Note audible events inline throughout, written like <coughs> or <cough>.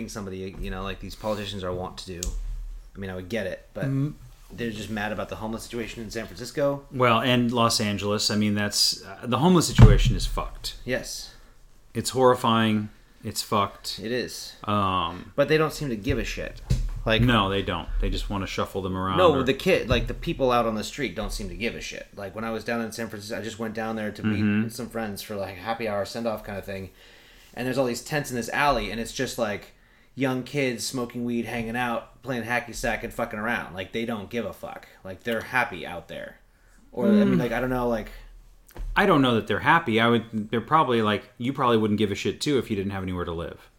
Raping somebody you know like these politicians are wont to do i mean i would get it but they're just mad about the homeless situation in san francisco well, and Los Angeles. I mean, that's uh, the homeless situation is fucked. yes It's horrifying. It's fucked. it is Um, but they don't seem to give a shit like no, they don't. They just want to shuffle them around. no or- the kid like the people out on the street don't seem to give a shit like when i was down in san francisco i just went down there to meet some friends for like a happy hour send off kind of thing and there's all these tents in this alley and it's just like young kids smoking weed hanging out playing hacky sack and fucking around like they don't give a fuck like they're happy out there or i mean hmm. like i don't know like I don't know that they're happy. I would. They're probably like you. Probably wouldn't give a shit too if you didn't have anywhere to live.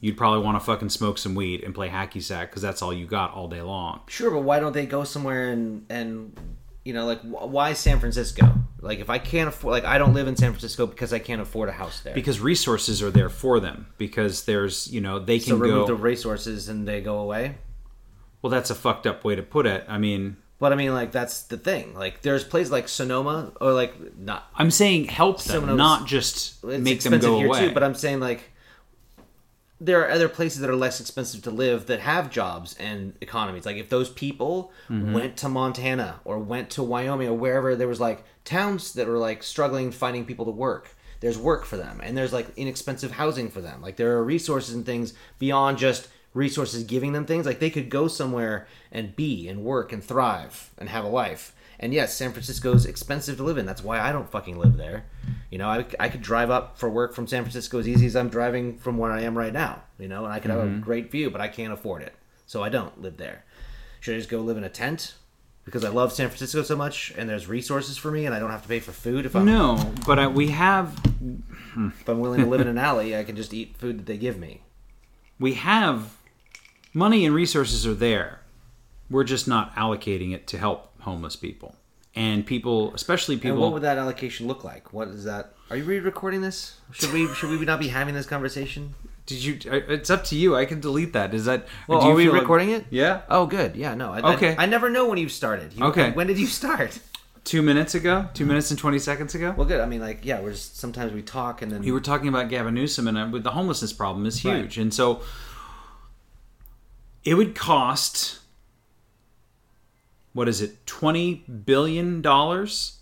You'd probably want to fucking smoke some weed and play hacky sack because that's all you got all day long. sure but why don't they go somewhere and and you know like why san francisco like if i can't afford like i don't live in san francisco because i can't afford a house there Because resources are there for them. Because there's, you know, they so can remove go. the resources and they go away well, that's a fucked up way to put it. I mean, But I mean, like that's the thing. Like there's places like Sonoma or like not I'm saying help them, Someone not just make them go here away. too. But I'm saying like there are other places that are less expensive to live that have jobs and economies. Like if those people Mm-hmm. went to Montana or went to Wyoming or wherever there was like towns that were like struggling finding people to work. There's work for them and there's like inexpensive housing for them. Like there are resources and things beyond just resources giving them things. Like they could go somewhere and be and work and thrive and have a life. And yes, San Francisco's expensive to live in. That's why I don't fucking live there. You know, I, I could drive up for work from San Francisco as easy as I'm driving from where I am right now. You know, and I could have a mm-hmm. great view, but I can't afford it. So I don't live there. Should I just go live in a tent? Because I love San Francisco so much and there's resources for me and I don't have to pay for food if I'm, no, but I, we have hmm. if I'm willing to live in an alley, I can just eat food that they give me. we have money and resources are there. We're just not allocating it to help homeless people and people, especially people. And what would that allocation look like? What is that? Are you re-recording this? Should we should we not be having this conversation? Did you? It's up to you. I can delete that. Is that? Well, are we feel like- recording it? Yeah. Oh, good. Yeah, no. I, Okay. I, I never know when you started. You, Okay. When did you start? Two minutes ago. Two minutes and twenty seconds ago. Well, good. I mean, like, yeah. We're just, sometimes we talk and then you were talking about Gavin Newsom and uh, with the homelessness problem is Right. huge, and so it would cost what is it, twenty billion dollars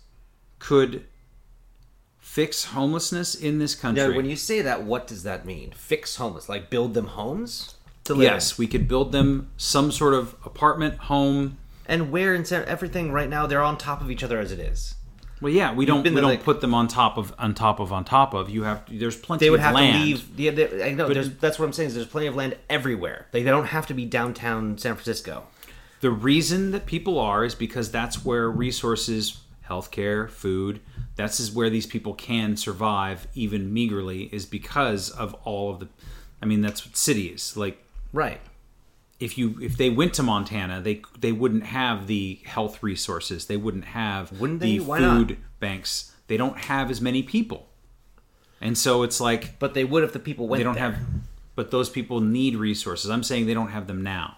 could fix homelessness in this country. Now, when you say that, what does that mean? Fix homeless, like build them homes to live. yes, we could build them some sort of apartment, home. And where in San- everything right now they're on top of each other as it is. Well, yeah, we don't we don't like- put them on top of on top of on top of. You have there's plenty of land. They would have land. to leave. Yeah, they, I know. But- that's what I'm saying. Is there's plenty of land everywhere. Like, they don't have to be downtown San Francisco. The reason that people are is because that's where resources, healthcare, food, that's is where these people can survive even meagerly is because of all of the I mean that's what cities like Right. if you if they went to Montana, they they wouldn't have the health resources. They wouldn't have Wouldn't the they? Why not? food banks. They don't have as many people. And so it's like But they would if the people went they don't there. have but those people need resources. I'm saying they don't have them now.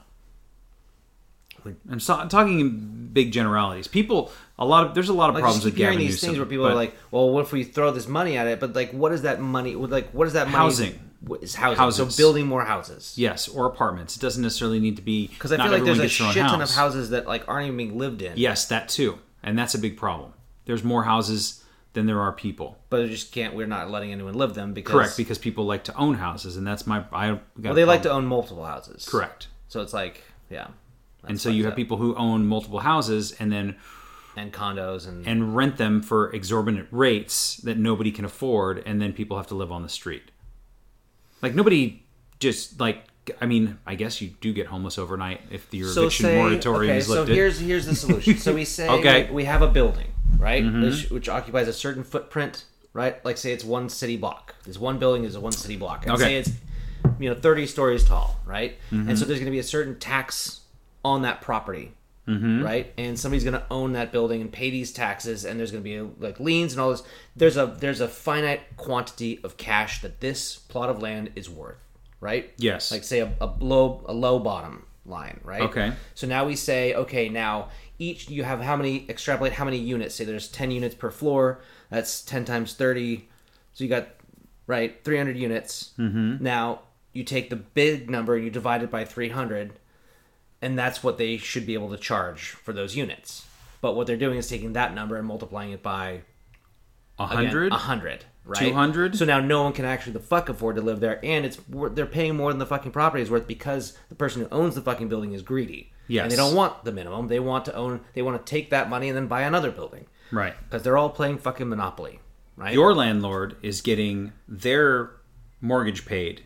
I'm, so, talking in big generalities. People, a lot of there's a lot of Like, problems with Gavin hearing these Newsom, things where people are like, "Well, what if we throw this money at it?" But like, what is that money? Like, what is that money? Housing. What is housing? Houses. So building more houses. yes, or apartments. It doesn't necessarily need to be Because I feel like there's a gets their own shit ton of houses that like aren't even being lived in. Yes, that too, and that's a big problem. There's more houses than there are people. but we just can't. We're not letting anyone live them because Correct, because people like to own houses, and that's my I. Got well, they like to own multiple houses. Correct, So it's like, yeah. And so you have up. people who own multiple houses and then and condos and, and rent them for exorbitant rates that nobody can afford, and then people have to live on the street. Like nobody just like I mean, I guess you do get homeless overnight if your so eviction say, moratorium okay, is so here's here's the solution. So we <laughs> say Okay. Mm-hmm. we, we have a building, right, which, which occupies a certain footprint, right? Like say it's one city block. This one building is a one city block, and Okay. say it's you know 30 stories tall, right? Mm-hmm. And so there's going to be a certain tax on that property. Mm-hmm. Right, and somebody's going to own that building and pay these taxes, and there's going to be like liens and all this. There's a there's a finite quantity of cash that this plot of land is worth, right? Yes. like say a, a low a low bottom line, right? Okay. So now we say, okay, now each you have how many extrapolate how many units? Say there's ten units per floor. That's ten times thirty. So you got right three hundred units. Mm-hmm. Now you take the big number, and you divide it by three hundred, and that's what they should be able to charge for those units. But what they're doing is taking that number and multiplying it by A hundred. a hundred, right? 200? So now no one can actually the fuck afford to live there, and it's they're paying more than the fucking property is worth because the person who owns the fucking building is greedy. Yes. and they don't want the minimum. They want to own. They want to take that money and then buy another building Right. because they're all playing fucking monopoly, right? Your landlord is getting their mortgage paid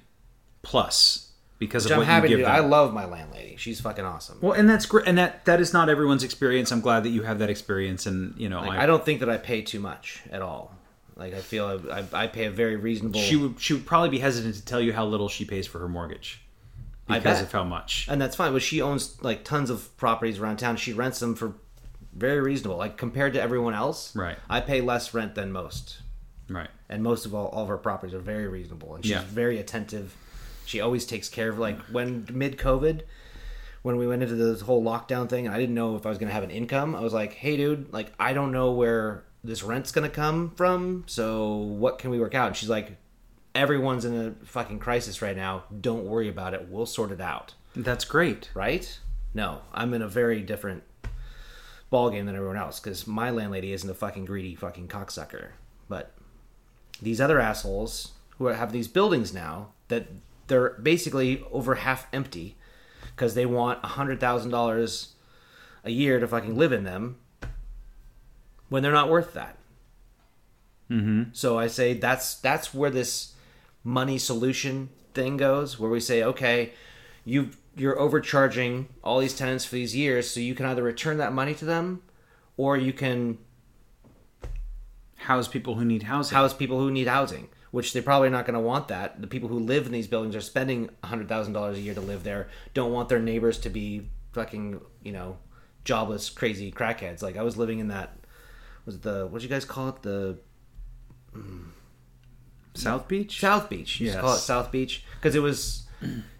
plus because Which of I'm what happy you to give do. them. I love my landlady. She's fucking awesome. well, and that's great. And that that is not everyone's experience. I'm glad that you have that experience. And you know, Like, I, I don't think that I pay too much at all. Like I feel I, I, I pay a very reasonable. she would she would probably be hesitant to tell you how little she pays for her mortgage I because bet. of how much. and that's fine. But she owns like tons of properties around town. She rents them for very reasonable. Like compared to everyone else, Right. I pay less rent than most, Right. and most of all, all of her properties are very reasonable. And she's Yeah. very attentive. She always takes care of like when mid COVID, when we went into this whole lockdown thing, and I didn't know if I was gonna have an income. I was like, hey, dude, like I don't know where this rent's gonna come from. So what can we work out? And she's like, everyone's in a fucking crisis right now. Don't worry about it. We'll sort it out That's great. right? No, I'm in a very different ball game than everyone else because my landlady isn't a fucking greedy fucking cocksucker. But these other assholes who have these buildings now that they're basically over half empty because they want a hundred thousand dollars a year to fucking live in them when they're not worth that. Mm-hmm. So I say that's that's where this money solution thing goes, where we say, okay, you you're overcharging all these tenants for these years, so you can either return that money to them, or you can House people who need housing. house people who need housing, which they're probably not going to want that. The people who live in these buildings are spending hundred thousand dollars a year to live there. Don't want their neighbors to be fucking you know jobless, crazy crackheads. Like I was living in that was the what do you guys call it the hmm. South Beach. South Beach. You Yes. just call it South Beach because it was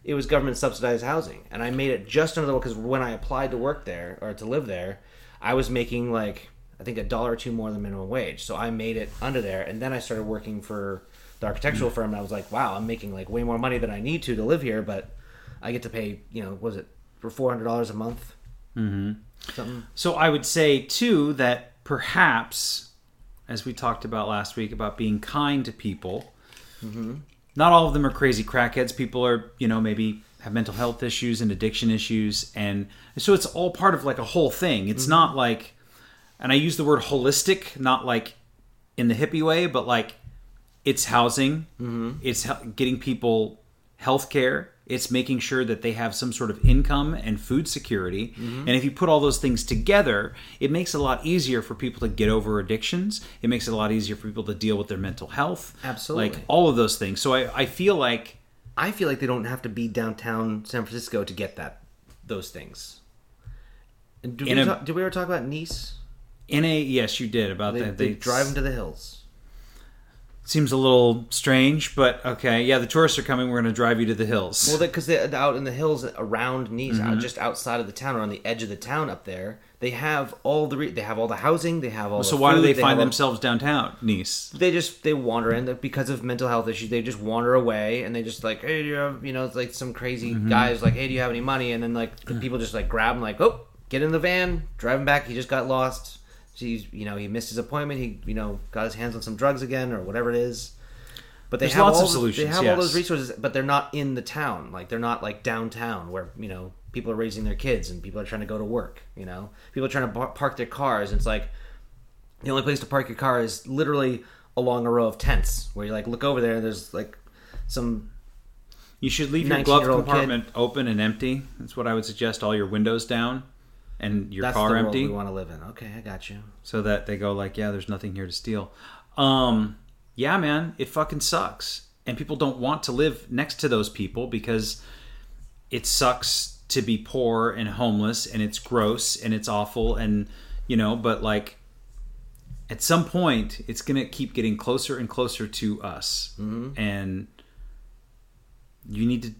it was government subsidized housing, and I made it just under the because when I applied to work there or to live there, I was making like I think a dollar or two more than minimum wage. So I made it under there, and then I started working for the architectural firm, and I was like, wow, I'm making like way more money than I need to to live here, but I get to pay you know was it for four hundred dollars a month? Mm-hmm. Something. So I would say too that perhaps, as we talked about last week, about being kind to people. Not all of them are crazy crackheads. People are, you know, maybe have mental health issues and addiction issues, and so it's all part of like a whole thing. It's not like, and I use the word holistic, not like in the hippie way, but like it's housing, mm-hmm. it's getting people health care, it's making sure that they have some sort of income and food security. Mm-hmm. And if you put all those things together, it makes it a lot easier for people to get over addictions. It makes it a lot easier for people to deal with their mental health. Absolutely. Like all of those things. So I, I feel like I feel like they don't have to be downtown San Francisco to get that those things. And did, we, a- talk, did we ever talk about Nice? in a yes, you did about They, that. they drive them to the hills. Seems a little strange, but okay. Yeah, the tourists are coming. We're going to drive you to the hills. Well, because they, are out in the hills around Nice, Mm-hmm. out just outside of the town or on the edge of the town up there, they have all the re- they have all the housing, they have all. so the why do food, they have find all- themselves downtown, Nice? They just they wander in because of mental health issues. They just wander away and they just like, hey, do you have you know, it's like some crazy Mm-hmm. guys like, hey, do you have any money? And then like the people just like grab them like, oh, get in the van, drive him back. He just got lost. He's you know he missed his appointment. He you know got his hands on some drugs again or whatever it is. But they There's have lots all of the- solutions, They have all yes. those resources, but they're not in the town. Like they're not like downtown where you know people are raising their kids and people are trying to go to work. You know, people are trying to par- park their cars. And it's like the only place to park your car is literally along a row of tents where you like look over there and there's like some You should leave your glove 19-year-old kid. compartment open and empty. That's what I would suggest. All your windows down and your That's car the world empty, we want to live in. Okay, I got you. so that they go like, yeah, there's nothing here to steal. Um, yeah, man, it fucking sucks, and people don't want to live next to those people because it sucks to be poor and homeless, and it's gross and it's awful, and you know, but like. At some point, it's gonna keep getting closer and closer to us, and you need to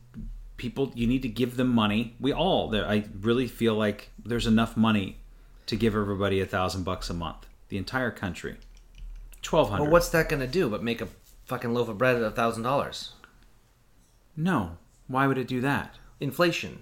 people you need to give them money we all there i really feel like there's enough money to give everybody a thousand bucks a month the entire country 1200 Well, what's that going to do but make a fucking loaf of bread at a thousand dollars? no why would it do that Inflation.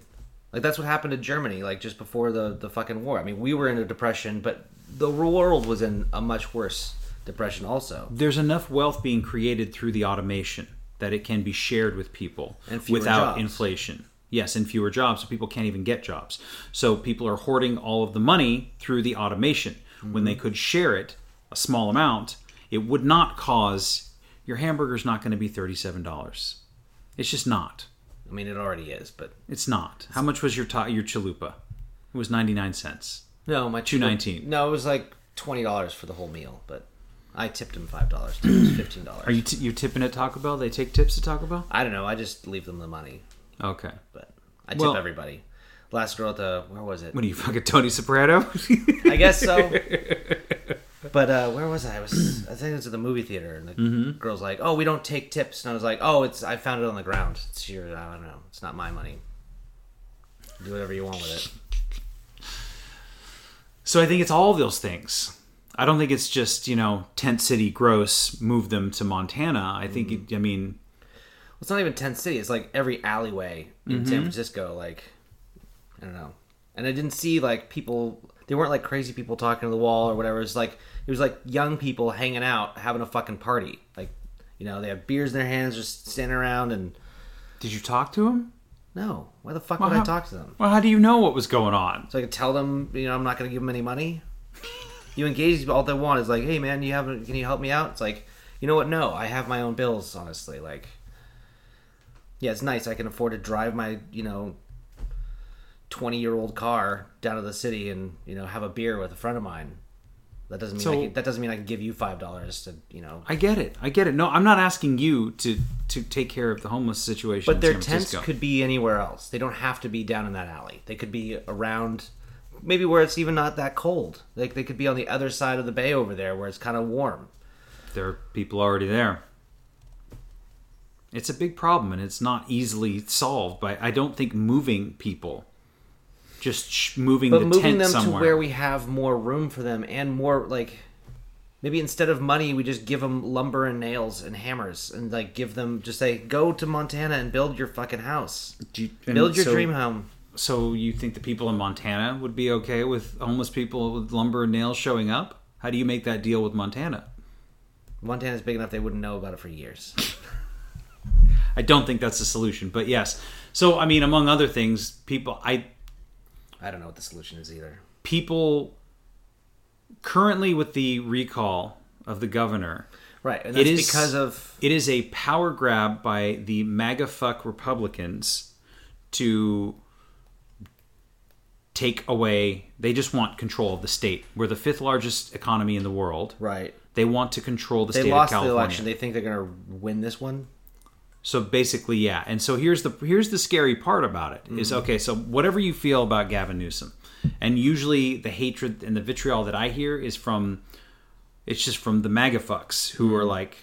Like that's what happened to Germany, like just before the the fucking war. I mean, we were in a depression, but the world was in a much worse depression also. there's enough wealth being created through the automation that it can be shared with people without jobs. inflation. Yes and fewer jobs so people can't even get jobs. So people are hoarding all of the money through the automation. When Mm-hmm. they could share it a small amount it would not cause your hamburger's not going to be $37 it's just not. I mean, it already is, but it's not. How much was your ta- your chalupa? It was 99 cents. No, my $2.19. No, it was like twenty dollars for the whole meal, but I tipped him five dollars. <clears throat> Fifteen dollars. are you t- you tipping at taco bell they take tips at taco bell I don't know. I just leave them the money, okay but I tip Well- everybody. Last girl at the where was it? what are you fucking tony soprano <laughs> I guess so. <laughs> But uh, where was I? I was I think it was at the movie theater, and the Mm-hmm. girl's like, "Oh, we don't take tips," and I was like, "Oh, it's I found it on the ground. It's your I don't know. It's not my money. Do whatever you want with it." So I think it's all those things. I don't think it's just you know tent city gross move them to Montana. I think it, I mean It's not even tent city. It's like every alleyway in Mm-hmm. San Francisco. Like I don't know, and I didn't see like people. They weren't like crazy people talking to the wall or whatever. It's like it was like young people hanging out, having a fucking party. Like you know, they have beers in their hands, just standing around. And did you talk to them? no, why the fuck Well, would how- I talk to them? Well, how do you know what was going on? So I could tell them, you know, I'm not going to give them any money. You engage all they want is like, hey man, you have can you help me out? It's like, you know what? No, I have my own bills. Honestly, like, yeah, it's nice. I can afford to drive my, you know, twenty year old car down to the city and you know have a beer with a friend of mine. That doesn't mean So- I can, that doesn't mean I can give you five dollars to you know. I get it. I get it. No, I'm not asking you to to take care of the homeless situation. But their tents could be anywhere else. They don't have to be down in that alley. They could be around, maybe where it's even not that cold. Like they could be on the other side of the bay over there, where it's kind of warm. There are people already there. It's a big problem, and it's not easily solved by. I don't think moving people, just sh- moving But the moving tent them somewhere. to where we have more room for them and more like, maybe instead of money, we just give them lumber and nails and hammers and like give them just say go to Montana and build your fucking house, you- build your so- dream home. So you think the people in Montana would be okay with homeless people with lumber and nails showing up? How do you make that deal with Montana? Montana's big enough they wouldn't know about it for years. <laughs> I don't think that's the solution, but yes. So I mean, among other things, people I I don't know what the solution is either. people currently with the recall of the governor, Right, and that's is- because of it is a power grab by the MAGA fuck Republicans to take away. They just want control of the state. We're the fifth largest economy in the world. right. They want to control the They state lost of the election. They think they're going to win this one. So basically, yeah. And so here's the here's the scary part about it is mm. okay. So whatever you feel about Gavin Newsom, and usually the hatred and the vitriol that I hear is from, it's just from the MAGA fucks who are mm. like,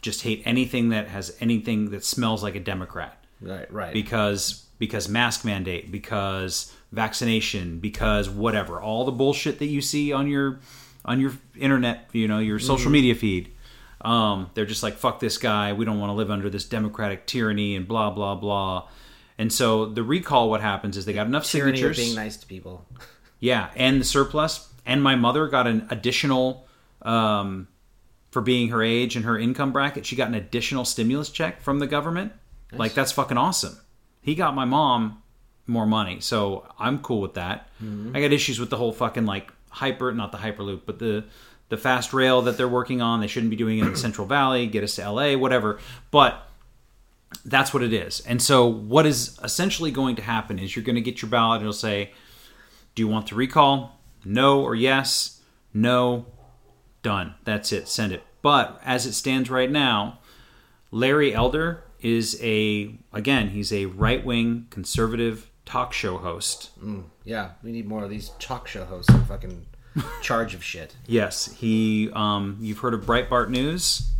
just hate anything that has anything that smells like a Democrat Right, right. because because mask mandate, because vaccination, because whatever, all the bullshit that you see on your on your internet, you know, your social media feed. Um, they're just like, fuck this guy. We don't want to live under this democratic tyranny and blah blah blah. And so the recall, what happens is they got enough Tyranny signatures. being nice to people. <laughs> Yeah, and the surplus. And my mother got an additional um, for being her age and her income bracket. She got an additional stimulus check from the government. Like that's fucking awesome. He got my mom more money, so I'm cool with that. Mm-hmm. I got issues with the whole fucking like hyper, not the hyperloop, but the the fast rail that they're working on. They shouldn't be doing it in the Central <clears throat> Valley. Get us to LA, whatever. But That's what it is. And so, what is essentially going to happen is you're going to get your ballot and it'll say, Do you want the recall? No or yes? No. Done. That's it. Send it. But as it stands right now, Larry Elder is a, again, he's a right wing conservative talk show host. Yeah, we need more of these talk show hosts in fucking <laughs> charge of shit. Yes, he, um, you've heard of Breitbart News?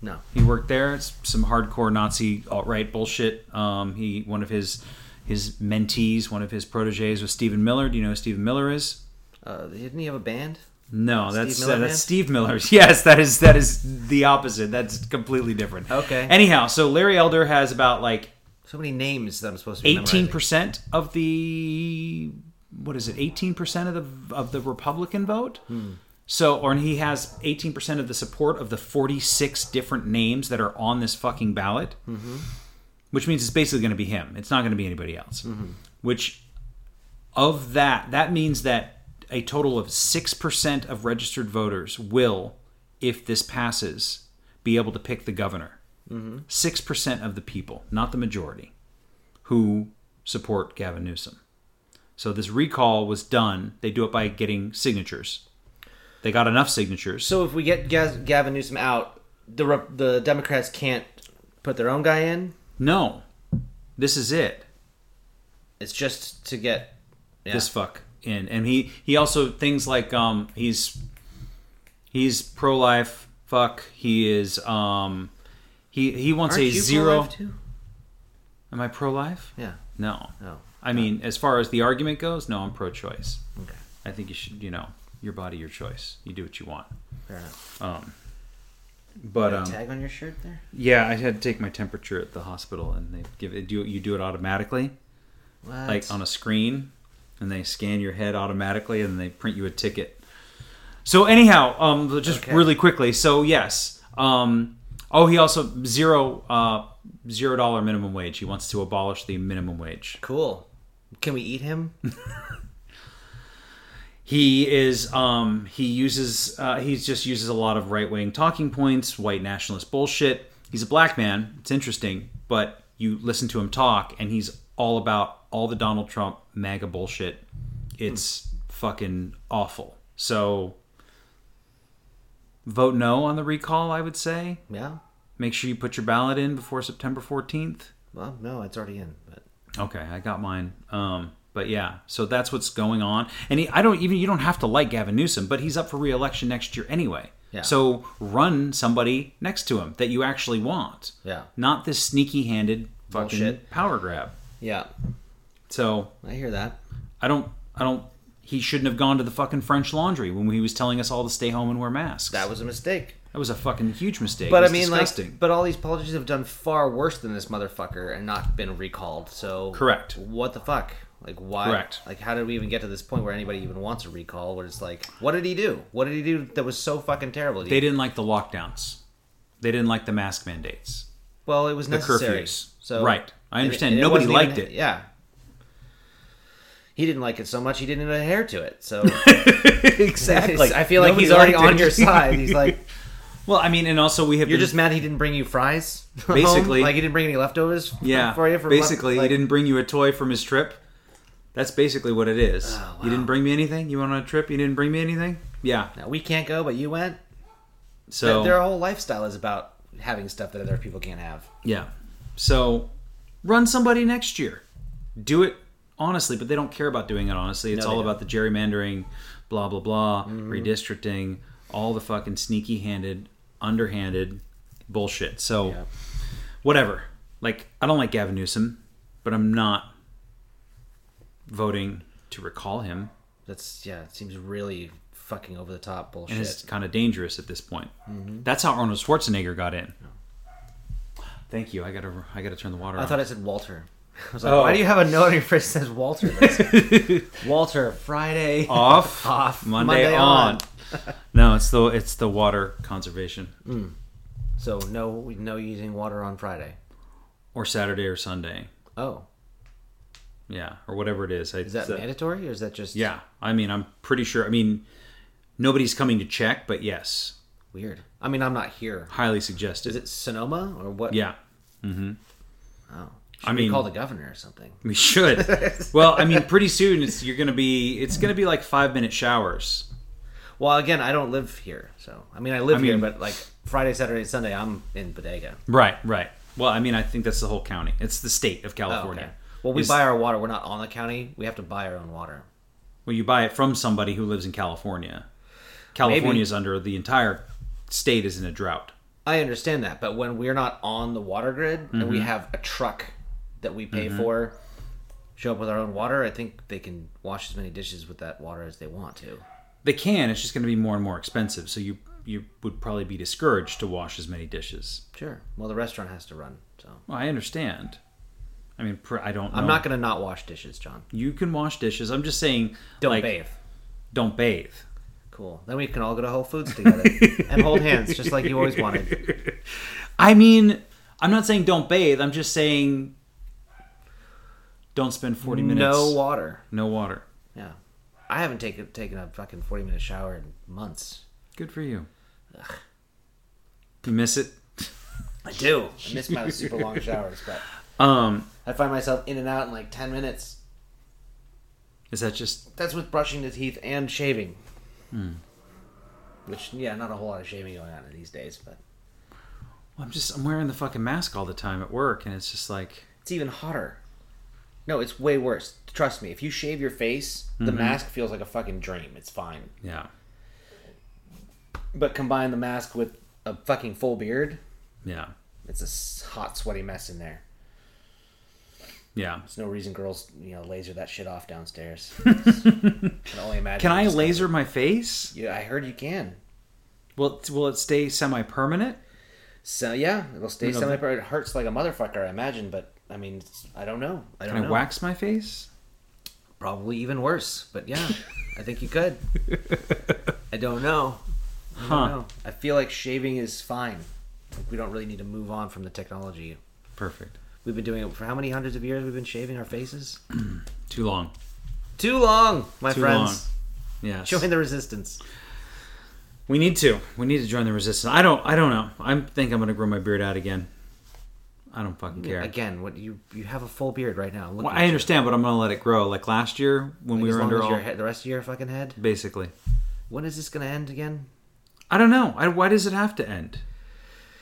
No. He worked there. It's some hardcore Nazi alt right bullshit. Um, he one of his his mentees, one of his proteges was Stephen Miller. Do you know who Stephen Miller is? Uh, didn't he have a band? No, that's Miller uh, that's Steve Miller. <laughs> Yes, that is that is the opposite. That's completely different. Okay. Anyhow, so Larry Elder has about like So many names that I'm supposed to Eighteen percent of the what is it? Eighteen percent of the of the Republican vote. Hmm. So, or he has eighteen percent of the support of the forty-six different names that are on this fucking ballot, mm-hmm. which means it's basically going to be him. It's not going to be anybody else. Mm-hmm. Which of that, that means that a total of six percent of registered voters will, if this passes, be able to pick the governor. 6 percent of the people, not the majority who support Gavin Newsom. So this recall was done. They do it by getting signatures. They got enough signatures. So if we get Gavin Newsom out, the the Democrats can't put their own guy in. no, this is it. It's just to get yeah. This fuck in, and he he also things like um he's he's pro life. Fuck. He is um he he wants Aren't a zero. too? Am I pro life? Yeah. No. No. I mean, as far as the argument goes, no, I'm pro choice. Okay. I think you should, you know, your body, your choice. You do what you want. Fair enough. Um, But um, tag on your shirt there. Yeah, I had to take my temperature at the hospital, and they give it. Do you do it automatically, What? like on a screen, and they scan your head automatically, and they print you a ticket. So anyhow, um, just Okay. really quickly. So yes, um, oh, he also zero uh zero dollar minimum wage. He wants to abolish the minimum wage. cool. Can we eat him? <laughs> He is um he uses uh he just uses a lot of right wing talking points, white nationalist bullshit. He's a black man. It's interesting, but you listen to him talk and he's all about all the Donald Trump MAGA bullshit. It's fucking awful. So vote no on the recall, I would say. yeah. Make sure you put your ballot in before September 14th. Well, no, it's already in. But Okay, I got mine. Um, but yeah, so that's what's going on. And he, I don't even you don't have to like Gavin Newsom, but he's up for re-election next year anyway. Yeah. So run somebody next to him that you actually want. Yeah. Not this sneaky-handed fucking Bullshit. power grab. yeah, So I hear that. I don't I don't he shouldn't have gone to the fucking French Laundry when he was telling us all to stay home and wear masks. That was a mistake. that was a fucking huge mistake. But It I mean, disgusting. like, but all these politicians have done far worse than this motherfucker and not been recalled. So Correct. What the fuck? Like why? Correct. Like how did we even get to this point where anybody even wants a recall? Where it's like, what did he do? What did he do that was so fucking terrible? They didn't like the lockdowns. They didn't like the mask mandates. well, it was the necessary. curfews. So Right. I and- understand. and Nobody wasn't even- liked it. Yeah. He didn't like it so much he didn't adhere to it. So <laughs> exactly. I feel like Nobody he's already on it. your <laughs> side. He's like, Well, I mean, and also we have you're been- just mad he didn't bring you fries. <laughs> Basically. like he didn't bring any leftovers. yeah. for you. For basically, like, he didn't bring you a toy from his trip. That's basically what it is. Oh, You didn't bring me anything. You went on a trip. You didn't bring me anything. Yeah. Now, we can't go, but you went. So their whole lifestyle is about having stuff that other people can't have. yeah. So run somebody next year. Do it honestly, but they don't care about doing it honestly. It's No, all about the gerrymandering, blah blah blah, Mm-hmm. redistricting, all the fucking sneaky handed, underhanded bullshit. So Yeah. whatever. Like I don't like Gavin Newsom, but I'm not voting to recall him, That's yeah. It seems really fucking over the top bullshit. and it's kind of dangerous at this point. That's how Arnold Schwarzenegger got in. Thank you. I gotta I gotta turn the water. I on. thought I said Walter. <laughs> I was like, Oh. why do you have a note on your fridge that says Walter? <laughs> Walter Friday off, <laughs> Off. Monday, Monday on. on. no, it's the it's the water conservation So no, no using water on Friday. or Saturday or Sunday. Oh, Yeah, or whatever it is. Is that mandatory or is that just Yeah, I mean, I'm pretty sure. I mean, nobody's coming to check, but yes, weird? I mean, I'm not here. highly suggested. Is it Sonoma or what? Yeah, Mm-hmm. Oh, I I mean, mean- call the governor or something. We should. <laughs> well, I mean, pretty soon it's you're gonna be it's gonna be like five minute showers. Well, again, I don't live here, so I mean, I live I here, but like Friday, Saturday, Sunday, I'm in Bodega. Right, right. Well, I mean, I think that's the whole county. It's the state of Oh, California. okay. Well, we Is- buy our water. We're not on the county. We have to buy our own water. Well, you buy it from somebody who lives in California. California is under the entire state is in a drought. I understand that, but when we're not on the water grid and Mm-hmm. we have a truck that we pay mm-hmm. for, show up with our own water, I think they can wash as many dishes with that water as they want to. They can. It's just going to be more and more expensive. So you you would probably be discouraged to wash as many dishes. Sure. Well, the restaurant has to run, so Well, I understand. I mean, I don't. Know. I'm not going to not wash dishes, John. You can wash dishes. I'm just saying. Don't like, bathe. Don't bathe. Cool. Then we can all go to Whole Foods together <laughs> and hold hands, just like you always wanted. I mean, I'm not saying don't bathe. I'm just saying don't spend 40 minutes. No water. No water. Yeah. I haven't taken taken a fucking 40 minute shower in months. Good for you. You miss it. I do. I <laughs> miss my super long showers, but Um, I find myself in and out in like 10 minutes. is that just That's with brushing the teeth and shaving. Which, yeah, not a whole lot of shaving going on these days, but I'm just I'm wearing the fucking mask all the time at work, and it's just like it's even hotter. No, it's way worse. Trust me. If you shave your face, the mm-hmm. mask feels like a fucking dream. It's fine. yeah, But combine the mask with a fucking full beard, yeah, it's a hot, sweaty mess in there. yeah. There's no reason girls, you know, laser that shit off downstairs. <laughs> can only imagine. Can I laser my face? Yeah, I heard you can. Will will it stay semi permanent? So yeah, it'll stay You know, semi. Permanent. It hurts like a motherfucker, I imagine. But I mean, it's- I don't know. I don't Can I know. wax my face? Probably even worse. But yeah, I think you could. <laughs> I don't know. I don't Huh. know. I feel like shaving is fine. Like we don't really need to move on from the technology. Perfect. We've been doing it for how many hundreds of years? We've been shaving our faces. <clears throat> Too long. Too long, my Too friends. Yes. Join the resistance. We need to. We need to join the resistance. I don't. I don't know. I think I'm gonna grow my beard out again. I don't fucking care. Again, what you you have a full beard right now. Well, I you. understand, but I'm gonna let it grow. Like last year when Like, we were under all. head, the rest of your fucking head. Basically, When is this going to end again? I don't know. I, why does it have to end?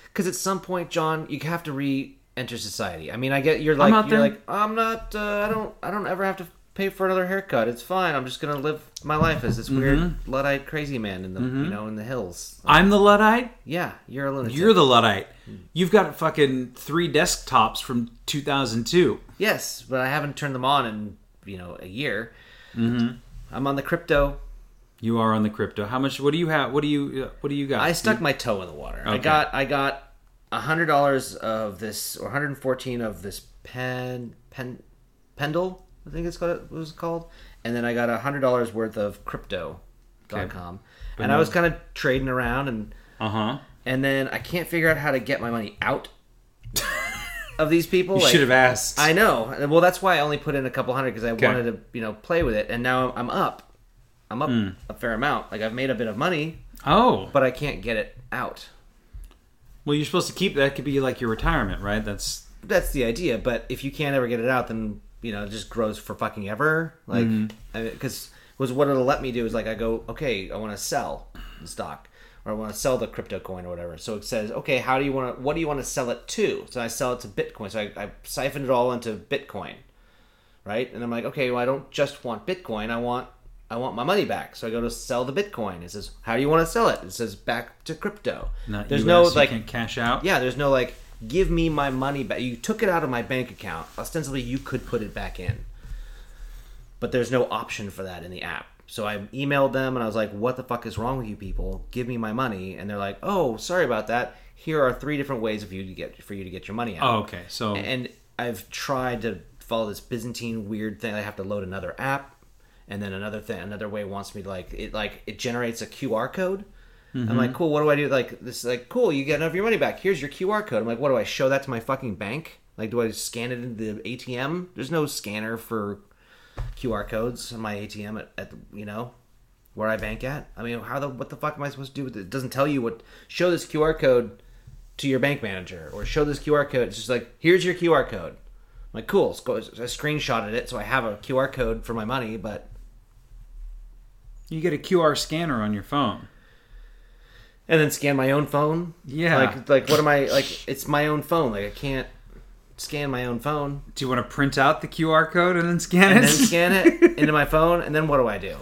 Because at some point, John, you have to re-enter society. I mean, I get you're like not you're there. like I'm not. Uh, I don't. I don't ever have to pay for another haircut. It's fine. I'm just gonna live my life as this weird Mm-hmm. luddite crazy man in the you know in the hills. I'm the luddite. Yeah, you're a lunatic. You're the luddite. You've got fucking three desktops from 2002. yes, but I haven't turned them on in you know a year. Mm-hmm. I'm on the crypto. You are on the crypto. How much? What do you have? What do you? What do you got? I stuck my toe in the water. I got I got hundred dollars of this or 114 of this pen pen pendle. I think it's called. It was called. And then I got a hundred dollars worth of crypto.com. Okay. And I was kind of trading around and Uh huh. and then I can't figure out how to get my money out of these people. <laughs> You Like, should have asked. I know. Well, that's why I only put in a couple hundred because I Okay. wanted to, you know, play with it. And now I'm up. I'm up Hmm. a fair amount. Like I've made a bit of money, oh, but I can't get it out. well, you're supposed to keep that. Could be like your retirement, right? That's That's the idea. But if you can't ever get it out, then you know it just grows for fucking ever. Like mm-hmm. because was what it'll let me do is like I go okay, I want to sell the stock or I want to sell the crypto coin or whatever. So it says okay, how do you want to? What do you want to sell it to? So I sell it to Bitcoin. So I, I siphoned it all into Bitcoin, right? And I'm like okay, well I don't just want Bitcoin. I want I want my money back. So I go to sell the Bitcoin. It says how do you want to sell it? It says back to crypto. not. There's US, no you like cash out. yeah, there's no like, give me my money back. You took it out of my bank account. Ostensibly, you could put it back in, but there's no option for that in the app. So I emailed them and I was like, "What the fuck is wrong with you people? Give me my money." And they're like, "Oh, sorry about that. Here are three different ways of you to get for you to get your money out." Oh, okay. So And I've tried to follow this Byzantine weird thing. I have to load another app, and then another thing, another way wants me to like it. Like it generates a QR code. I'm mm-hmm. like, cool. What do I do? Like this, is like, cool. You get enough of your money back. Here's your QR code. I'm like, what do I show that to my fucking bank? Like, do I scan it into the ATM? There's no scanner for QR codes on my ATM at, at you know where I bank at. I mean, how the what the fuck am I supposed to do with it? It doesn't tell you what. Show this QR code to your bank manager or show this QR code. It's just like, here's your QR code. I'm like, cool. So I screenshotted it so I have a QR code for my money, but You get a QR scanner on your phone. And then scan my own phone. Yeah. Like like what am I like it's my own phone. Like I can't scan my own phone Do you want to print out the QR code and then scan and it? then scan it <laughs> into my phone and then what do I do?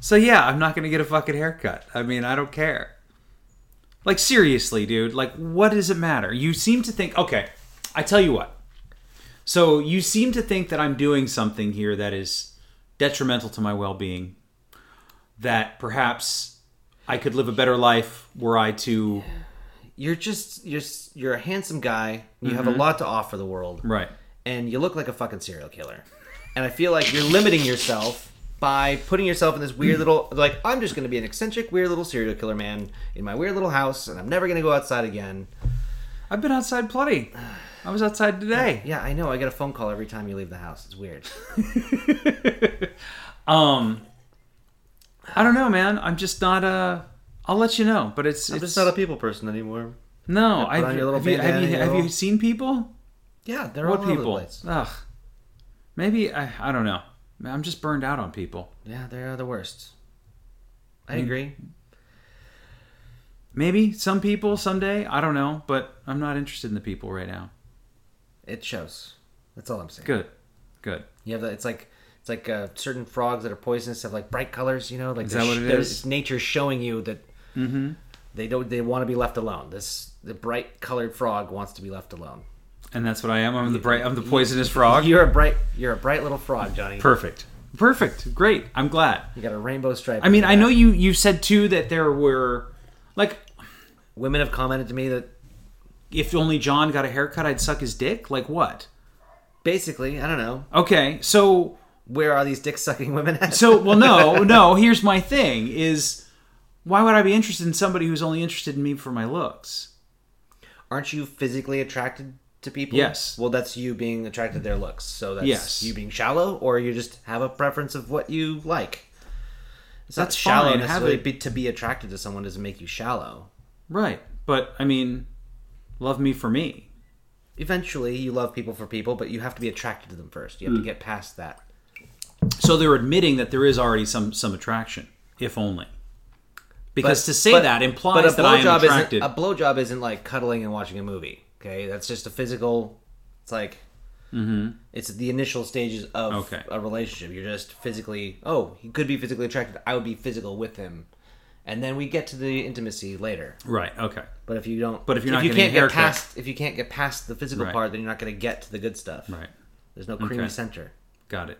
So yeah, I'm not gonna get a fucking haircut. I mean, I don't care. Like seriously, dude. Like, what does it matter? You seem to think. Okay, I tell you what. So you seem to think that I'm doing something here that is detrimental to my well-being. That perhaps I could live a better life were I to. You're just you're you're a handsome guy. You have a lot to offer the world. Mm-hmm. Right. and you look like a fucking serial killer. And I feel like you're limiting yourself by putting yourself in this weird little like I'm just going to be an eccentric weird little serial killer man in my weird little house and I'm never going to go outside again. I've been outside plenty. I was outside today. Yeah, I know. I get a phone call every time you leave the house. It's weird. <laughs> Um, I don't know, man. I'm just not. Uh, I'll let you know. But it's I'm it's just not a people person anymore. no. I've, on your little have, you, have, you, have you seen people? Yeah, they're What all over the people? place. Ugh. Maybe I. I don't know. I'm just burned out on people. Yeah, they're the worst. I Mm. agree. Maybe some people someday. I don't know, but I'm not interested in the people right now. It shows. That's all I'm saying. Good, good. You have that. It's like it's like uh, certain frogs that are poisonous have like bright colors. You know, like Is that what it they're- is? It's nature showing you that they don't. They want to be left alone. This the bright colored frog wants to be left alone. And that's what I am. I'm the bright. I'm the poisonous frog. You're a bright. You're a bright little frog, Johnny. Perfect. Perfect. Great. I'm glad. You got a rainbow stripe. I mean, I know you. You said too that there were, like, women have commented to me that if only John got a haircut, I'd suck his dick. Like what? basically, I don't know, Okay, so where are these dick sucking women at? so well, no, <laughs> no. Here's my thing: is why would I be interested in somebody who's only interested in me for my looks? Aren't you physically attracted to people? Yes. Well, that's you being attracted to their looks. So that's Yes. you being shallow, or you just have a preference of what you like. It's not That's shallow fine, necessarily. Be, to be attracted to someone doesn't make you shallow. Right, but I mean, love me for me. Eventually, you love people for people, but you have to be attracted to them first. You have Hmm. to get past that. So they're admitting that there is already some some attraction, if only. Because But- to say but- that but implies a that I am attracted. A blowjob isn't like cuddling and watching a movie. Okay, that's just a physical. It's like. It's the initial stages of Mm-hmm. Okay. a relationship. You're just physically. Oh, he could be physically attracted. I would be physical with him, and then we get to the intimacy later. right. Okay. But if you don't, But if you're not you can't get past, if you can't get past the physical Right. part, then you're not going to get to the good stuff. Right. There's no creamy Okay. center. Got it.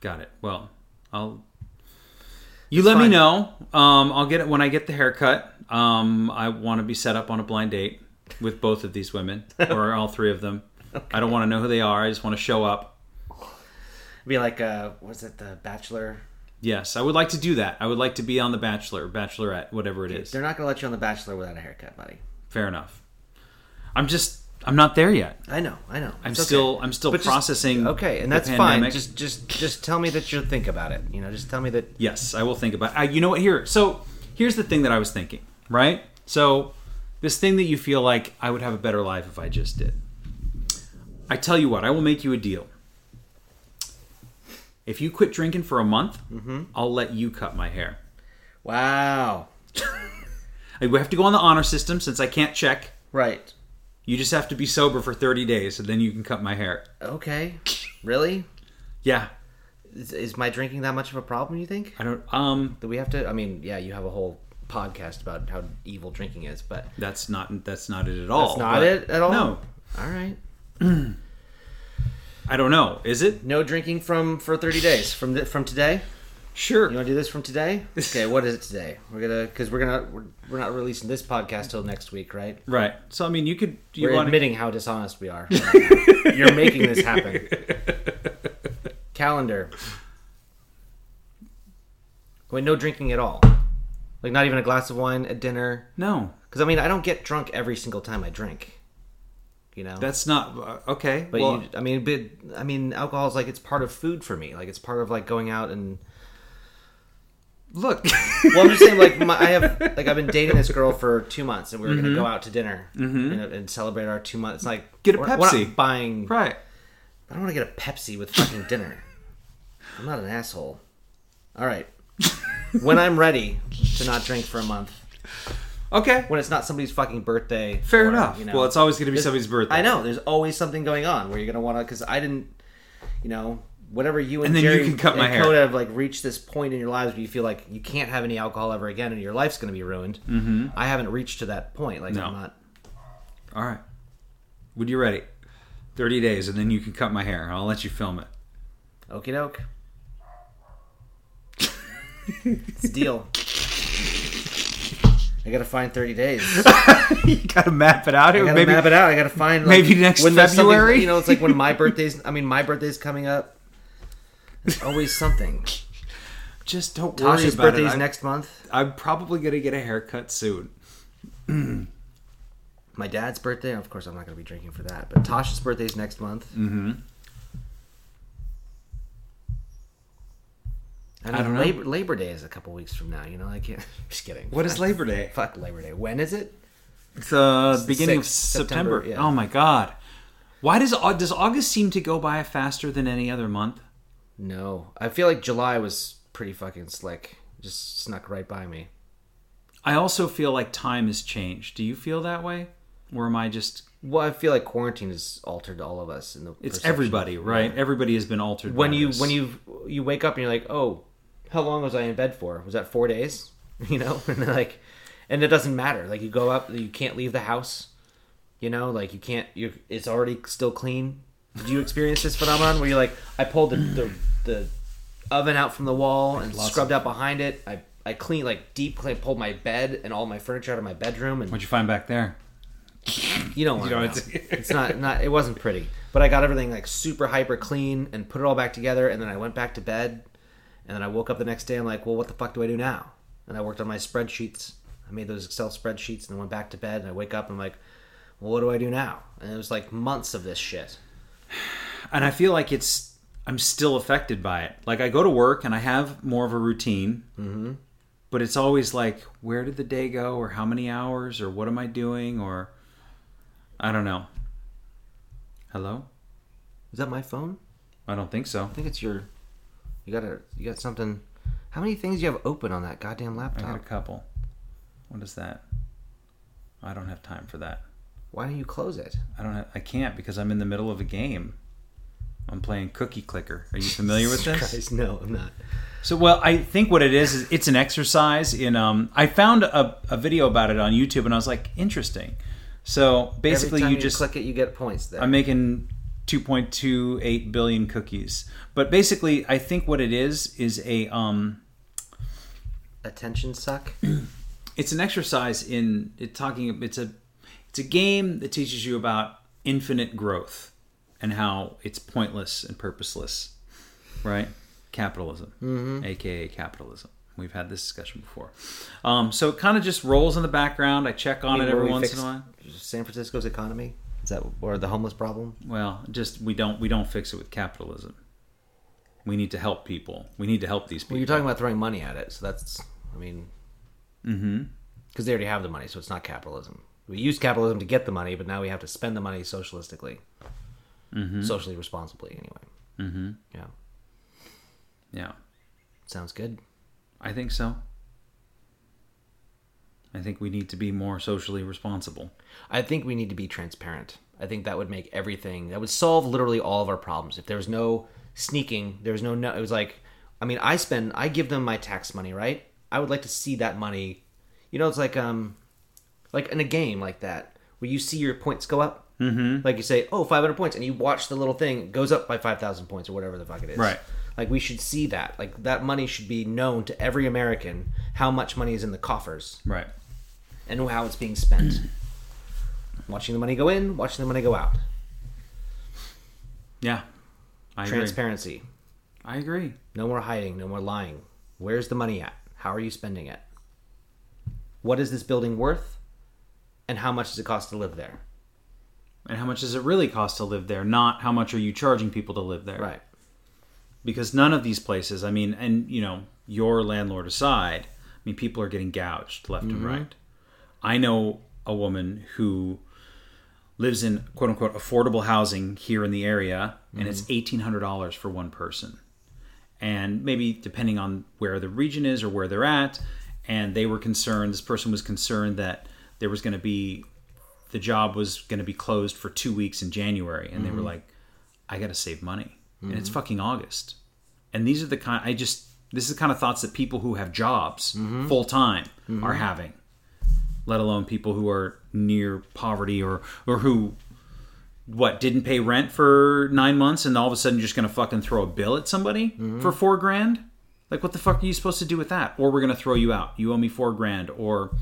Got it. Well, I'll. You let me know. Um, I'll get it when I get the haircut. Um, I want to be set up on a blind date with both of these women <laughs> or all three of them. I don't want to know who they are. I just want to show up. Be like, uh, what's it, The Bachelor? Yes, I would like to do that. I would like to be on The Bachelor, Bachelorette, whatever it is. They're not going to let you on The Bachelor without a haircut, buddy. Fair enough. I'm just. I'm not there yet. I know, I know. I'm It's okay. still. I'm still But just- processing. okay, and the that's fine. pandemic. Just, just, just tell me that you'll think about it. You know, just tell me that. Yes, I will think about. Uh, you know what? Here, so here's the thing that I was thinking. Right. So this thing that you feel like I would have a better life if I just did. I tell you what, I will make you a deal. If you quit drinking for a month, Mm-hmm. I'll let you cut my hair. Wow. Like, <laughs> We have to go on the honor system since I can't check. Right. You just have to be sober for 30 days, and then you can cut my hair. Okay. Really? Yeah, Is, is my drinking that much of a problem? You think? I don't. Um, Do we have to? I mean, yeah, you have a whole podcast about how evil drinking is, but that's not. That's not it at all. that's not it at all. No, All right. <clears throat> I don't know. Is it? No drinking from for thirty days from th- from today. Sure. You want to do this from today? <laughs> Okay. What is it today? We're gonna because we're gonna we're, we're not releasing this podcast till next week, right? Right. So I mean, you could. You we're want admitting how dishonest we are. <laughs> You're making this happen. <laughs> Calendar. Wait, no drinking at all. Like not even a glass of wine at dinner. No, Because I mean, I don't get drunk every single time I drink. You know. that's not uh, okay. But well, you, I mean, but, I mean, alcohol is like it's part of food for me. Like it's part of like going out and Look, <laughs> Well, I'm just saying, like, my, I have, like, I've been dating this girl for two months, and we were gonna go out to dinner and, and celebrate our two months. Like, Mm-hmm. Get a we're- we're not Pepsi. buying. right? I don't want to get a Pepsi with fucking dinner. I'm not an asshole. All right. <laughs> when I'm ready to not drink for a month, Okay, when it's not somebody's fucking birthday. fair or, enough. you know, well, it's always going to be somebody's birthday. I know. There's always something going on where you're gonna want to. Because I didn't, you know, whatever you and, And then you Jerry can cut my and hair. Coda have like reached this point in your lives where you feel like you can't have any alcohol ever again, and your life's gonna be ruined. Mm-hmm. I haven't reached to that point. Like No. I'm not. All right. When you're ready, thirty days, and then you can cut my hair. I'll let you film it. Okie doke. it's a deal. I gotta find 30 days. <laughs> you got to map it out. I gotta maybe map it out. I gotta find like, maybe next when February? You know, it's like when my birthday's. I mean, my birthday's coming up. <laughs> Always something. just don't worry Tasha's about it. birthday's I'm, next month. I'm probably to get a haircut soon. <clears throat> My dad's birthday. Of course, I'm not gonna be drinking for that. But Tasha's birthday's next month. Mm-hmm. I, mean, I don't know. Labor, Labor Day is a couple weeks from now. You know, I can't. <laughs> Just kidding. What is Labor Day? Fuck Labor Day. When is it? It's the beginning of September. September, yeah. Oh my god. Why does does August seem to go by faster than any other month? No, I feel like July was pretty fucking slick. Just snuck right by me. I also feel like time has changed. Do you feel that way? Or am I just Well, I feel like quarantine has altered all of us. In the it's perception. everybody, right? Everybody has been altered. When you this. when you you wake up and you're like, oh, how long was I in bed for? Was that four days? <laughs> You know, and like, and it doesn't matter. Like you go up, you can't leave the house. You know, like you can't. You it's already still clean. Did you experience this phenomenon where you're like, I pulled the <clears throat> the, the oven out from the wall and Lots scrubbed out behind it. I I cleaned like deep clean, pulled my bed and all my furniture out of my bedroom and What'd you find back there? you don't want <laughs> You to know, It's, not not it wasn't pretty. But I got everything like super hyper clean and put it all back together and then I went back to bed and then I woke up the next day I'm like, "Well, what the fuck do I do now?" And I worked on my spreadsheets. I made those Excel spreadsheets and then went back to bed and I wake up and I'm like, "Well, what do I do now?" And it was like months of this shit. And I feel like it's I'm still affected by it. Like I go to work and I have more of a routine, mm-hmm. but it's always like, where did the day go, or how many hours, or what am I doing, or I don't know. Hello? Is that my phone? I don't think so. I think it's your you got a you got something How many things do you have open on that goddamn laptop? I got a couple. What is that? I don't have time for that. Why don't you close it? I don't. Have, I can't because I'm in the middle of a game. I'm playing Cookie Clicker. Are you familiar with <laughs> this? Christ, no, I'm not. So, well, I think what it is is it's an exercise in. Um, I found a, a video about it on YouTube, and I was like, interesting. So basically, time you just click it, you get points there. I'm making 2.28 billion cookies, but basically, I think what it is is a um, Attention suck. <clears throat> it's an exercise in it talking. It's a it's a game that teaches you about infinite growth and how it's pointless and purposeless, right? Capitalism, Mm-hmm. aka capitalism. We've had this discussion before. Um, so it kind of just rolls in the background. I check on it every once in a while. San Francisco's economy is that or the homeless problem? Well, just we don't we don't fix it with capitalism. We need to help people. We need to help these people. Well, you're talking about throwing money at it, so that's I mean, mm-hmm. because they already have the money, so it's not capitalism. We use capitalism to get the money, but now we have to spend the money socialistically, Mm-hmm. socially responsibly. Anyway, Mm-hmm. yeah, Yeah, sounds good. I think so. I think we need to be more socially responsible. I think we need to be transparent. I think that would make everything that would solve literally all of our problems. If there was no sneaking, there was no no. It was like, I mean, I spend, I give them my tax money, right? I would like to see that money. You know, it's like um, like in a game like that where you see your points go up. Mm-hmm. Like you say, oh, 500 points, and you watch the little thing goes up by 5,000 points or whatever the fuck it is. Right. Like we should see that. Like that money should be known to every American how much money is in the coffers Right. and how it's being spent. <clears throat> watching the money go in, watching the money go out. Yeah. I agree. Transparency. I agree. No more hiding, no more lying. Where's the money at? How are you spending it? What is this building worth? And how much does it cost to live there? And how much does it really cost to live there? Not how much are you charging people to live there? Right. Because none of these places, I mean, and you know, your landlord aside, I mean, people are getting gouged left Mm-hmm. and right. I know a woman who lives in quote unquote affordable housing here in the area, and it's Mm-hmm. eighteen hundred dollars for one person. And maybe depending on where the region is or where they're at, and they were concerned. This person was concerned that there was going to be the job was going to be closed for two weeks in January, and they were mm-hmm. like, "I got to save money," and it's mm-hmm. fucking August. And these are the kind I just this is the kind of thoughts that people who have jobs mm-hmm. full time are having, let alone people who are near poverty or or who what didn't pay rent for nine months and all of a sudden just going to fucking throw a bill at somebody for four grand. Like, what the fuck are you supposed to do with that? Or we're going to throw you out. You owe me four grand, or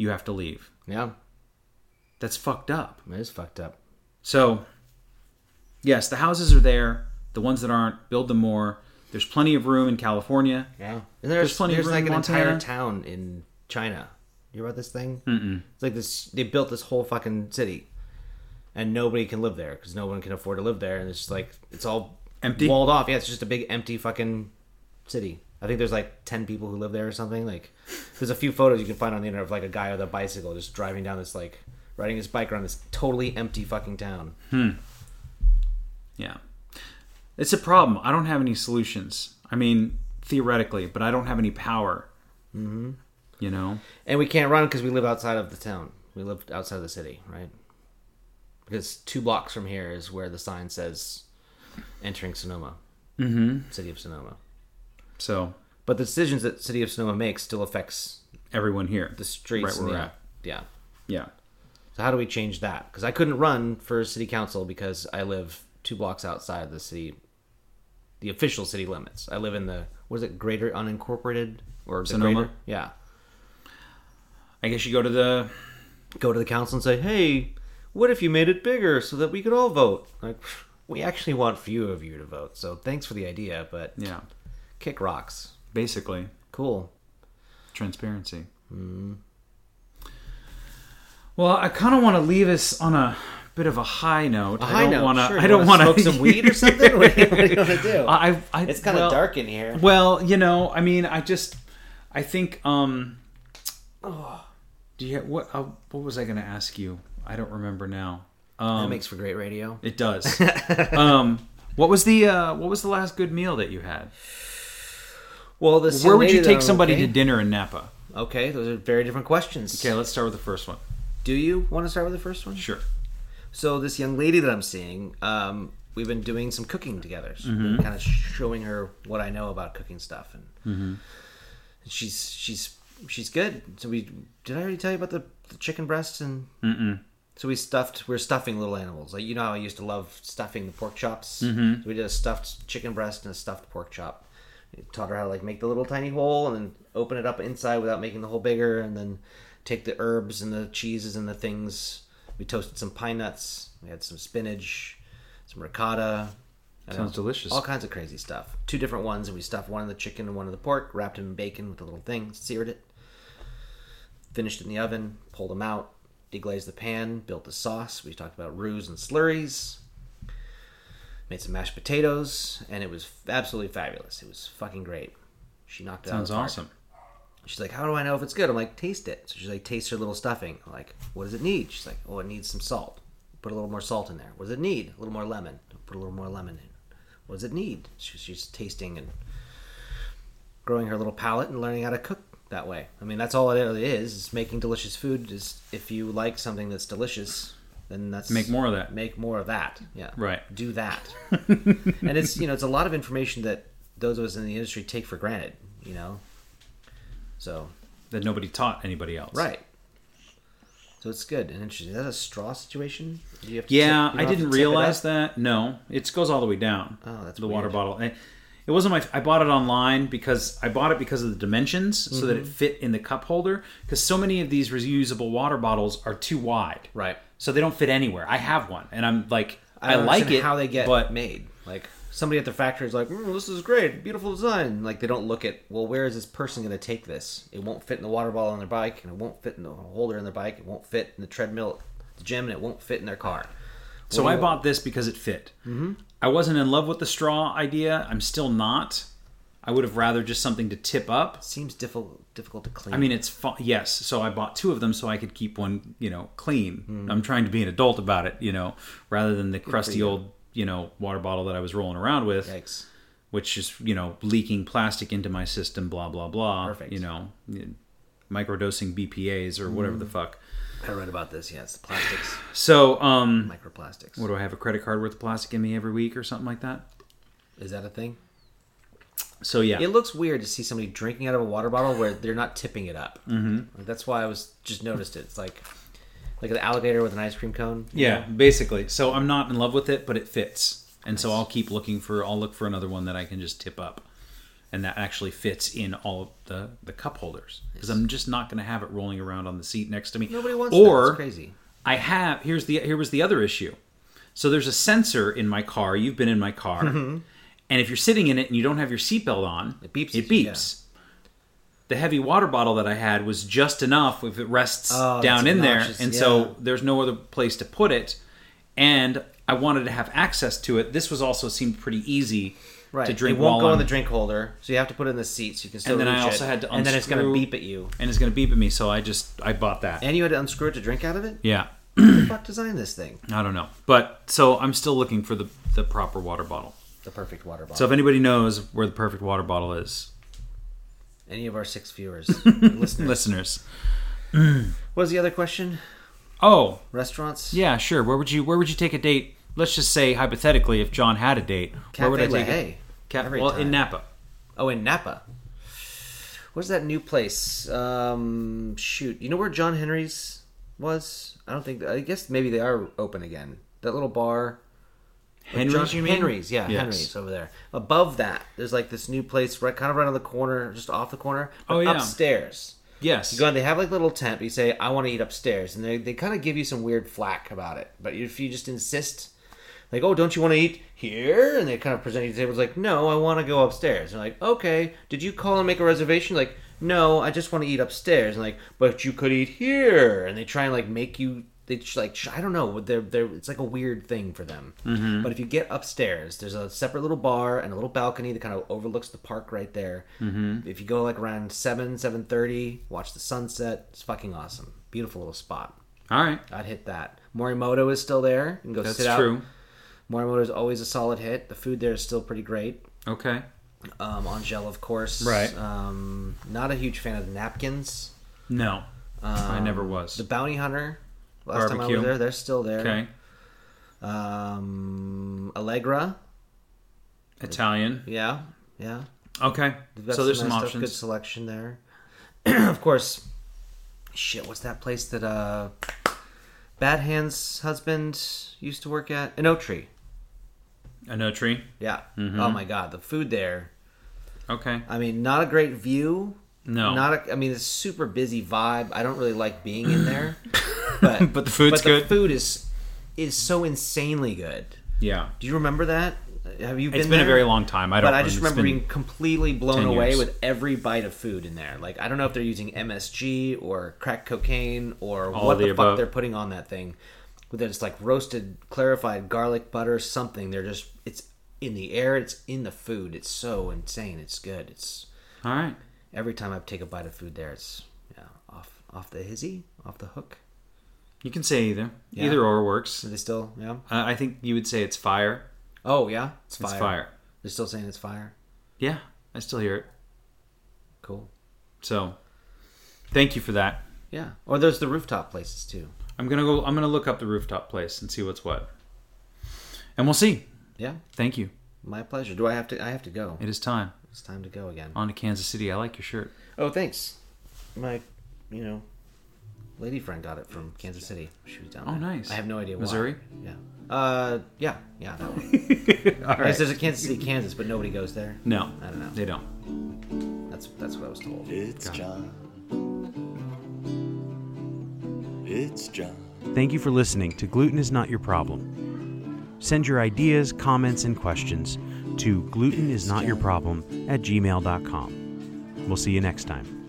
you have to leave. Yeah, That's fucked up. it is fucked up. So, yes, the houses are there. The ones that aren't, build them more. There's plenty of room in California. Yeah, and There's there's, plenty of there's room like an entire town in China. You about this thing? Mm-mm. It's like this. They built this whole fucking city, and nobody can live there because no one can afford to live there, and it's just like it's all Empty? walled off. Yeah, it's just a big empty fucking city. I think there's like ten people who live there or something. Like, there's a few photos you can find on the internet of like a guy with a bicycle just driving down this like riding his bike around this totally empty fucking town. Yeah. It's a problem. I don't have any solutions. I mean, theoretically, but I don't have any power. Mm-hmm. You know? And we can't run because we live outside of the town. We live outside of the city, right? Because two blocks from here is where the sign says entering Sonoma, mm-hmm. city of Sonoma. So, But the decisions that city of Sonoma makes still affects everyone here. the streets. Right where we're the- at. Yeah. Yeah. So how do we change that? Because I couldn't run for city council because I live two blocks outside the city, the official city limits. I live in the what is it, Greater Unincorporated or Sonoma? Greater? Yeah. I guess you go to the. go to the council and say, "Hey, what if you made it bigger so that we could all vote?" Like, <laughs> we actually want few of you to vote, so thanks for the idea, but Yeah. Kick rocks. Basically, Cool. transparency. Well, I kind of want to leave us on a bit of a high note. A I high don't note. wanna- Sure, I don't want smoke some weed or something. what do you, what do you want to do? <laughs> I, I, it's kind of well- dark in here. Well, you know, I mean, I just, I think, um, do you what? Uh, what was I going to ask you? I don't remember now. that Um, makes for great radio. it does. <laughs> um, what was the uh, what was the last good meal that you had? Well, this Where would you take somebody okay- to dinner in Napa? Okay, those are very different questions. Okay, let's start with the first one. Do you want to start with the first one? Sure. So this young lady that I'm seeing, um, we've been doing some cooking together. So Mm-hmm. kind of showing her what I know about cooking stuff, and Mm-hmm. she's she's she's good. So we did I already tell you about the, the chicken breasts and Mm-mm. so we stuffed we're stuffing little animals. Like you know how I used to love stuffing the pork chops. Mm-hmm. So we did a stuffed chicken breast and a stuffed pork chop. Taught her how to like make the little tiny hole and then open it up inside without making the hole bigger, and then take the herbs and the cheeses and the things. We toasted some pine nuts. We had some spinach, some ricotta. I Sounds delicious. All kinds of crazy stuff. Two different ones, and we stuffed one in the chicken and one in the pork. Wrapped them in bacon with a little thing. Seared it. Finished it in the oven. Pulled them out. Deglazed the pan. Built the sauce. We talked about roux and slurries. Made some mashed potatoes, and it was absolutely fabulous. It was fucking great. She knocked it out. of Sounds awesome. She's like, "How do I know if it's good?" I'm like, "Taste it." So she's like, "Taste her little stuffing." I'm like, "What does it need?" She's like, "Oh, it needs some salt. Put a little more salt in there. What does it need? A little more lemon. Put a little more lemon in. What does it need?" She, she's tasting and growing her little palate and learning how to cook that way. I mean, that's all it really is. Is making delicious food. Is if you like something that's delicious, then that's Make more of that. Make more of that. Yeah. Right. Do that. <laughs> and it's you know it's a lot of information that those of us in the industry take for granted. You know. So That nobody taught anybody else. Right. So it's good and interesting. Is that a straw situation? You have to Yeah, tip- I didn't realize that. No, it goes all the way down. Oh, that's the water bottle. It wasn't my. I bought it online because I bought it because of the dimensions, so that it Mm-hmm. fit in the cup holder. Because so many of these reusable water bottles are too wide, Right. So they don't fit anywhere. I have one, and I'm like, I, don't like it. How they get but made? Like somebody at the factory is like, mm, "This is great, beautiful design." Like they don't look at, well, where is this person going to take this? It won't fit in the water bottle on their bike, and it won't fit in the holder in their bike. It won't fit in the treadmill, at the gym, and it won't fit in their car. So I bought this because it fit. Mm-hmm. I wasn't in love with the straw idea. I'm still not. I would have rather just something to tip up. Seems difficult difficult to clean. I mean, it's fu- yes. So I bought two of them so I could keep one, you know, clean. I'm trying to be an adult about it, you know, rather than the crusty you. old, you know, water bottle that I was rolling around with, yikes. which is, you know, leaking plastic into my system. Blah blah blah. Perfect. You know, microdosing BPA's or whatever the fuck. I read about this. Yeah, it's the plastics, <sighs> So, um, microplastics. what do I have? A credit card worth of plastic in me every week or something like that? Is that a thing? So yeah, It looks weird to see somebody drinking out of a water bottle where they're not tipping it up. Mm-hmm. Like, that's why I was just noticed it. It's like like an alligator with an ice cream cone. Yeah, know? basically. So I'm not in love with it, but it fits, and so I'll keep looking for. I'll look for another one that I can just tip up, and that actually fits in all of the the cup holders because I'm just not going to have it rolling around on the seat next to me. Nobody wants Or that. It's crazy. I have. Here's the here was the other issue. So there's a sensor in my car. You've been in my car, and if you're sitting in it and you don't have your seatbelt on. It beeps It beeps. The heavy water bottle that I had was just enough if it rests Oh, down in there, and yeah. so there's no other place to put it. And I wanted to have access to it. This was also seemed pretty easy Right. to drink It won't go in I'm- the drink holder, so you have to put it in the seat so you can still And then I also it. had to unscrew, and then it's going to beep at you. and it's going to beep at me. So I just I bought that. And you had to unscrew it to drink out of it. yeah, Who the fuck designed this thing? I don't know, but so I'm still looking for the the proper water bottle. The perfect water bottle. So if anybody knows where the perfect water bottle is, Any of our six viewers, <laughs> listeners. listeners. What was the other question? Oh, Restaurants. yeah, sure. Where would you Where would you take a date? Let's just say hypothetically, if John had a date, where would I take La it? Ca- well, in. Napa. Oh, in Napa. What's that new place? Um, shoot, you know where John Henry's was? I don't think. I guess maybe they are open again. That little bar. Henry's, John- you mean? Henry's, yeah, Yes. Henry's over there. Above that, there's like this new place, right, kind of right on the corner, just off the corner. Oh, yeah. upstairs. Yes. You go in, they have like a little tent. But you say, "I want to eat upstairs," and they they kind of give you some weird flack about it. But if you just insist, like, "Oh, don't you want to eat here?" and they kind of present you the table, it's like, "No, I want to go upstairs." And like, "Okay, did you call and make a reservation?" Like, "No, I just want to eat upstairs." And like, "But you could eat here," and they try and like make you. They just, like I don't know. They're they're it's like a weird thing for them. Mm-hmm. But if you get upstairs, there's a separate little bar and a little balcony that kind of overlooks the park right there. Mm-hmm. If you go like around seven seven thirty, watch the sunset. It's fucking awesome. Beautiful little spot. All right. I'd hit that. Morimoto is still there. You can go That's sit out. true. Morimoto is always a solid hit. The food there is still pretty great. Okay. Um, Angel, of course. Right. Um, not a huge fan of the napkins. No, I Um, never was. The bounty hunter. Last time I was there, they're still there. okay. Um, Allegra. Italian. Yeah, yeah. Okay. So there's some nice stuff, options. Good selection there. <clears throat> of course. Shit, what's that place that uh, Bad Hands' husband used to work at? An Oak Tree. Oenotri. Yeah. Mm-hmm. Oh my god, the food there. Okay. I mean, not a great view. No. Not a. I mean, it's a super busy vibe. I don't really like being in there. <coughs> But <laughs> But the food's but the food is is so insanely good. Yeah. Do you remember that? Have you been? It's been a very long time. I don't. But I just remember being completely blown away with every bite of food in there. Like I don't know if they're using MSG or crack cocaine or All what the the, fuck they're putting on that thing. Whether it's like roasted, clarified garlic butter, something. They're just it's in the air. It's in the food. It's so insane. It's good. It's All right. every time I take a bite of food there, it's yeah off off the hizzy, off the hook. You can say either. Yeah. Either or works. Are they still yeah? Uh, I think you would say it's fire. Oh yeah, it's fire. It's fire. They're still saying it's fire. Yeah, I still hear it. Cool. So, thank you for that. Yeah. Or there's the rooftop places too. I'm gonna go. I'm gonna look up the rooftop place and see what's what, and we'll see. Yeah. Thank you. My pleasure. Do I have to? I have to go. It is time. It's time to go again. On to Kansas City. I like your shirt. Oh, thanks. My, you know, lady friend got it from Kansas City. She was down there. Oh, nice. I have no idea why. Missouri? Yeah. Uh, yeah, yeah. That one. <laughs> All I guess there's a Kansas City, Kansas, but nobody goes there. No, I don't know. they don't. That's that's what I was told. It's John. It's John. Thank you for listening to Gluten is Not Your Problem. Send your ideas, comments, and questions to glutenisnotyourproblem at gmail.com. We'll see you next time.